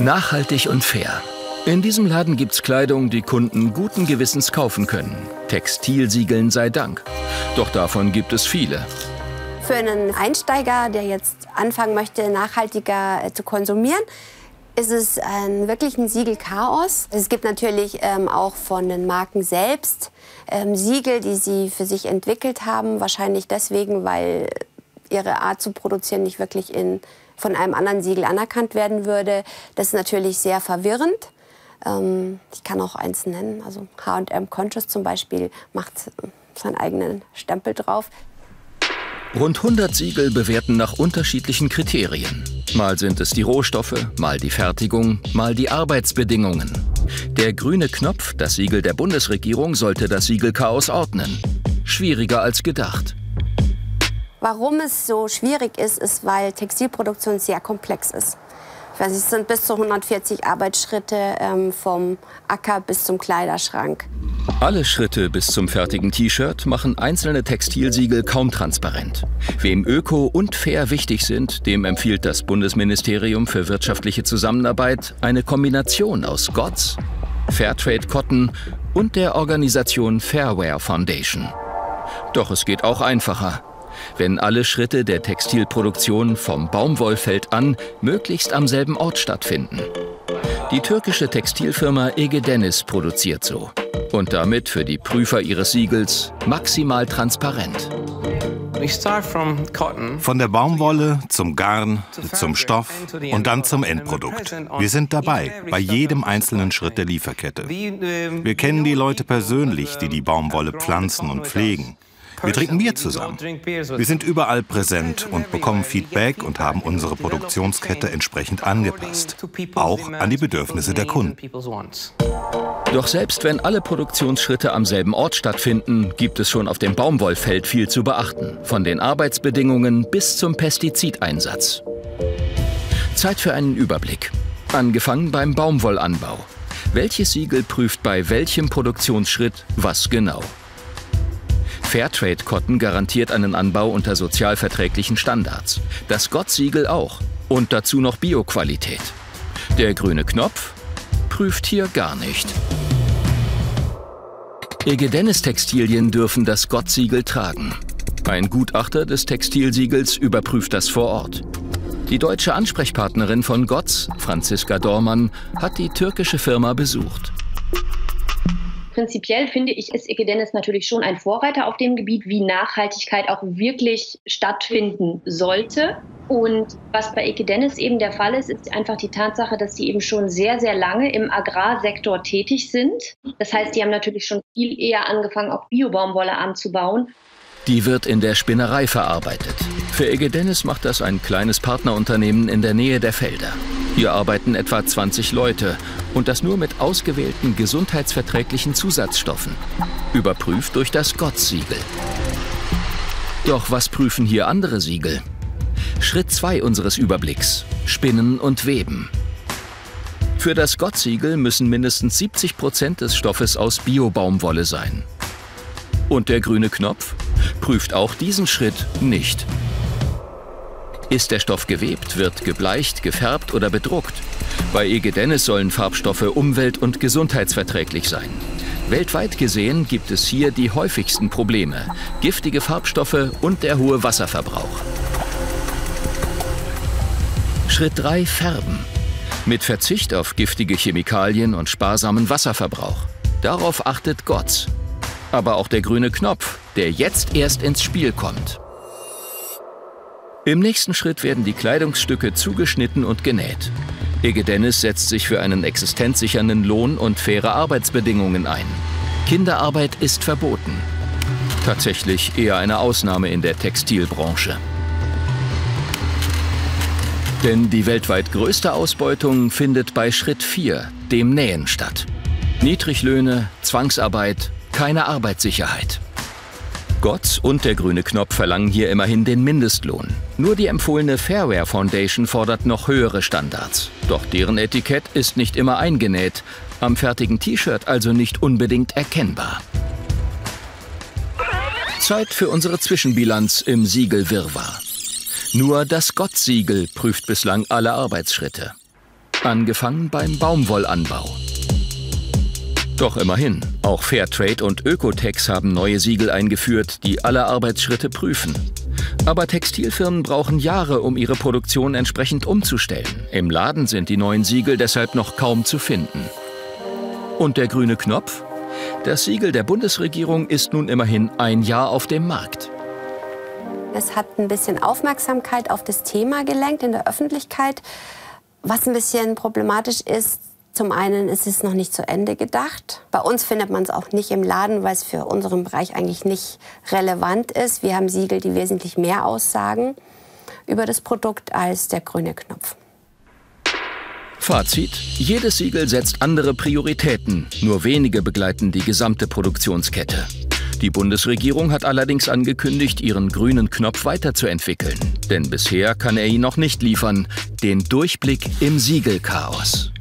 Nachhaltig und fair. In diesem Laden gibt's Kleidung, die Kunden guten Gewissens kaufen können. Textilsiegeln sei Dank. Doch davon gibt es viele. Für einen Einsteiger, der jetzt anfangen möchte, nachhaltiger äh, zu konsumieren, ist es ein, wirklich ein Siegelchaos. Es gibt natürlich ähm, auch von den Marken selbst ähm, Siegel, die sie für sich entwickelt haben. Wahrscheinlich deswegen, weil ihre Art zu produzieren nicht wirklich in, von einem anderen Siegel anerkannt werden würde. Das ist natürlich sehr verwirrend. Ähm, ich kann auch eins nennen. Also H&M Conscious zum Beispiel macht seinen eigenen Stempel drauf. Rund 100 Siegel bewerten nach unterschiedlichen Kriterien. Mal sind es die Rohstoffe, mal die Fertigung, mal die Arbeitsbedingungen. Der grüne Knopf, das Siegel der Bundesregierung, sollte das Siegelchaos ordnen. Schwieriger als gedacht. Warum es so schwierig ist, ist, weil Textilproduktion sehr komplex ist. Weiß, es sind bis zu 140 Arbeitsschritte ähm, vom Acker bis zum Kleiderschrank. Alle Schritte bis zum fertigen T-Shirt machen einzelne Textilsiegel kaum transparent. Wem Öko und Fair wichtig sind, dem empfiehlt das Bundesministerium für wirtschaftliche Zusammenarbeit eine Kombination aus GOTS, Fairtrade Cotton und der Organisation Fairwear Foundation. Doch es geht auch einfacher wenn alle Schritte der Textilproduktion vom Baumwollfeld an möglichst am selben Ort stattfinden. Die türkische Textilfirma Ege Dennis produziert so und damit für die Prüfer ihres Siegels maximal transparent. Von der Baumwolle zum Garn, zum Stoff und dann zum Endprodukt. Wir sind dabei, bei jedem einzelnen Schritt der Lieferkette. Wir kennen die Leute persönlich, die die Baumwolle pflanzen und pflegen. Wir trinken Bier zusammen. Wir sind überall präsent und bekommen Feedback und haben unsere Produktionskette entsprechend angepasst. Auch an die Bedürfnisse der Kunden. Doch selbst wenn alle Produktionsschritte am selben Ort stattfinden, gibt es schon auf dem Baumwollfeld viel zu beachten. Von den Arbeitsbedingungen bis zum Pestizideinsatz. Zeit für einen Überblick. Angefangen beim Baumwollanbau. Welches Siegel prüft bei welchem Produktionsschritt was genau? Fairtrade Cotton garantiert einen Anbau unter sozialverträglichen Standards. Das Gott-Siegel auch. Und dazu noch Bioqualität. Der grüne Knopf prüft hier gar nicht. Egedenis Textilien dürfen das Gott-Siegel tragen. Ein Gutachter des Textilsiegels überprüft das vor Ort. Die deutsche Ansprechpartnerin von Gotts, Franziska Dormann, hat die türkische Firma besucht. Prinzipiell finde ich, ist Ekedenis natürlich schon ein Vorreiter auf dem Gebiet, wie Nachhaltigkeit auch wirklich stattfinden sollte. Und was bei Ekedenis eben der Fall ist, ist einfach die Tatsache, dass sie eben schon sehr, sehr lange im Agrarsektor tätig sind. Das heißt, die haben natürlich schon viel eher angefangen, auch Biobaumwolle anzubauen. Die wird in der Spinnerei verarbeitet. Für Egedenis macht das ein kleines Partnerunternehmen in der Nähe der Felder. Hier arbeiten etwa 20 Leute und das nur mit ausgewählten gesundheitsverträglichen Zusatzstoffen. Überprüft durch das Gott-Siegel. Doch was prüfen hier andere Siegel? Schritt 2 unseres Überblicks. Spinnen und Weben. Für das Gott-Siegel müssen mindestens 70 Prozent des Stoffes aus Biobaumwolle sein. Und der grüne Knopf prüft auch diesen Schritt nicht. Ist der Stoff gewebt, wird gebleicht, gefärbt oder bedruckt. Bei EG Dennis sollen Farbstoffe umwelt- und gesundheitsverträglich sein. Weltweit gesehen gibt es hier die häufigsten Probleme. Giftige Farbstoffe und der hohe Wasserverbrauch. Schritt 3 Färben. Mit Verzicht auf giftige Chemikalien und sparsamen Wasserverbrauch. Darauf achtet Gotts. Aber auch der grüne Knopf, der jetzt erst ins Spiel kommt. Im nächsten Schritt werden die Kleidungsstücke zugeschnitten und genäht. Ege Dennis setzt sich für einen existenzsichernden Lohn und faire Arbeitsbedingungen ein. Kinderarbeit ist verboten. Tatsächlich eher eine Ausnahme in der Textilbranche. Denn die weltweit größte Ausbeutung findet bei Schritt 4, dem Nähen, statt. Niedriglöhne, Zwangsarbeit, keine Arbeitssicherheit. Gotts und der grüne Knopf verlangen hier immerhin den Mindestlohn. Nur die empfohlene Fairwear Foundation fordert noch höhere Standards. Doch deren Etikett ist nicht immer eingenäht, am fertigen T-Shirt also nicht unbedingt erkennbar. Zeit für unsere Zwischenbilanz im Siegelwirrwarr. Nur das Gott-Siegel prüft bislang alle Arbeitsschritte. Angefangen beim Baumwollanbau. Doch immerhin, auch Fairtrade und Ökotex haben neue Siegel eingeführt, die alle Arbeitsschritte prüfen. Aber Textilfirmen brauchen Jahre, um ihre Produktion entsprechend umzustellen. Im Laden sind die neuen Siegel deshalb noch kaum zu finden. Und der grüne Knopf? Das Siegel der Bundesregierung ist nun immerhin ein Jahr auf dem Markt. Es hat ein bisschen Aufmerksamkeit auf das Thema gelenkt in der Öffentlichkeit. Was ein bisschen problematisch ist, zum einen ist es noch nicht zu Ende gedacht. Bei uns findet man es auch nicht im Laden, weil es für unseren Bereich eigentlich nicht relevant ist. Wir haben Siegel, die wesentlich mehr aussagen über das Produkt als der grüne Knopf. Fazit. Jedes Siegel setzt andere Prioritäten. Nur wenige begleiten die gesamte Produktionskette. Die Bundesregierung hat allerdings angekündigt, ihren grünen Knopf weiterzuentwickeln. Denn bisher kann er ihn noch nicht liefern. Den Durchblick im Siegelchaos.